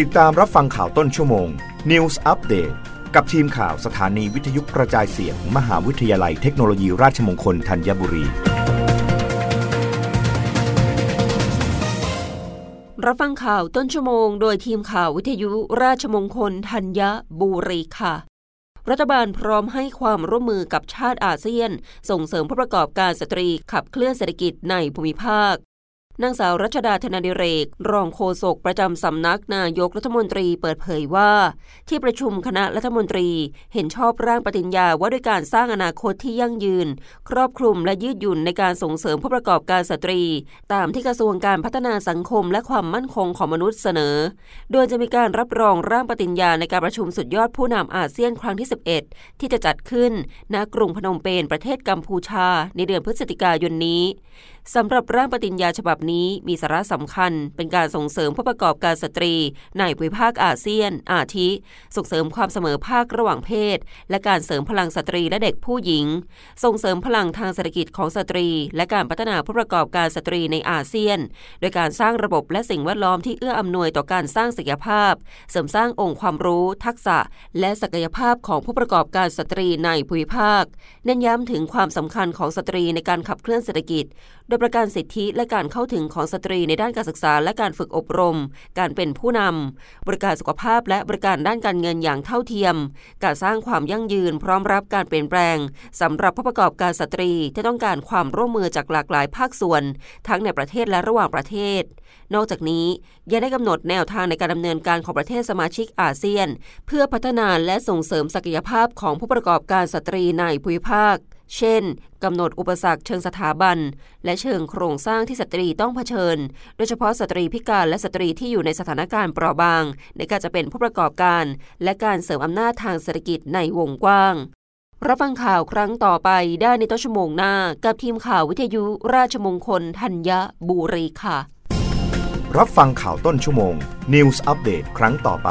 ติดตามรับฟังข่าวต้นชั่วโมง News Update กับทีมข่าวสถานีวิทยุกระจายเสียงมมหาวิทยาลัยเทคโนโลยีราชมงคลธัญบุรี รับฟังข่าวต้นชั่วโมง โดยทีมข่าววิทยุราชมงคลธัญบุรีค่ะรัฐบาลพร้อมให้ความร่วมมือกับชาติอาเซียน ส่งเสริมผู้ประกอบการสตรีขับเคลื่อนเศรษฐกิจในภูมิภาค นางสาวรัชดาธนาดิเรก รองโฆษกประจำสำนักนายกรัฐมนตรีเปิดเผยว่า ที่ประชุมคณะรัฐมนตรีเห็นชอบร่างปฏิญญาว่าด้วยการสร้างอนาคตที่ยั่งยืน ครอบคลุมและยืดหยุ่นในการส่งเสริมผู้ประกอบการสตรี ตามที่กระทรวงการพัฒนาสังคมและความมั่นคงของมนุษย์เสนอ โดยจะมีการรับรองร่างปฏิญญาในการประชุมสุดยอดผู้นำอาเซียนครั้งที่ 11 ที่จะจัดขึ้นณกรุงพนมเปญประเทศกัมพูชา ในเดือนพฤศจิกายนนี้ สำหรับร่างปฏิญญาฉบับนี้มีสาระสำคัญ เป็นการส่งเสริมผู้ประกอบการสตรี ในภูมิภาคอาเซียน อาทิ ส่งเสริมความเสมอภาคระหว่างเพศ และการเสริมพลังสตรีและเด็กผู้หญิง ส่งเสริมพลังทางเศรษฐกิจของสตรี และการพัฒนาผู้ประกอบการสตรีในอาเซียน โดยการสร้างระบบและสิ่งแวดล้อมที่เอื้ออำนวยต่อการสร้างศักยภาพ เสริมสร้างองค์ความรู้ ทักษะ และศักยภาพของผู้ประกอบการสตรีในภูมิภาค เน้นย้ำถึงความสำคัญของสตรีในการขับเคลื่อนเศรษฐกิจโดยประกันสิทธิและการเข้าถึงของสตรีในด้านการศึกษาและการฝึกอบรม การเป็นผู้นำ บริการสุขภาพและบริการด้านการเงินอย่างเท่าเทียม การสร้างความยั่งยืนพร้อมรับการเปลี่ยนแปลงสำหรับผู้ประกอบการสตรีที่ต้องการความร่วมมือจากหลากหลายภาคส่วน ทั้งในประเทศและระหว่างประเทศ นอกจากนี้ยังได้กำหนดแนวทางในการดำเนินการของประเทศสมาชิกอาเซียน เพื่อพัฒนาและส่งเสริมศักยภาพของผู้ประกอบการสตรีในภูมิภาค เช่นกำหนดอุปสรรคเชิงสถาบัน และเชิงโครงสร้างที่สตรีต้องเผชิญ โดยเฉพาะสตรีพิการและสตรีที่อยู่ในสถานการณ์เปราะบาง ในการจะเป็นผู้ประกอบการ และการเสริมอำนาจทางเศรษฐกิจในวงกว้าง รับฟังข่าวครั้งต่อไปได้ในต้นชั่วโมงหน้า กับทีมข่าววิทยุราชมงคลธัญบุรีค่ะ รับฟังข่าวต้นชั่วโมง News อัปเดตครั้งต่อไป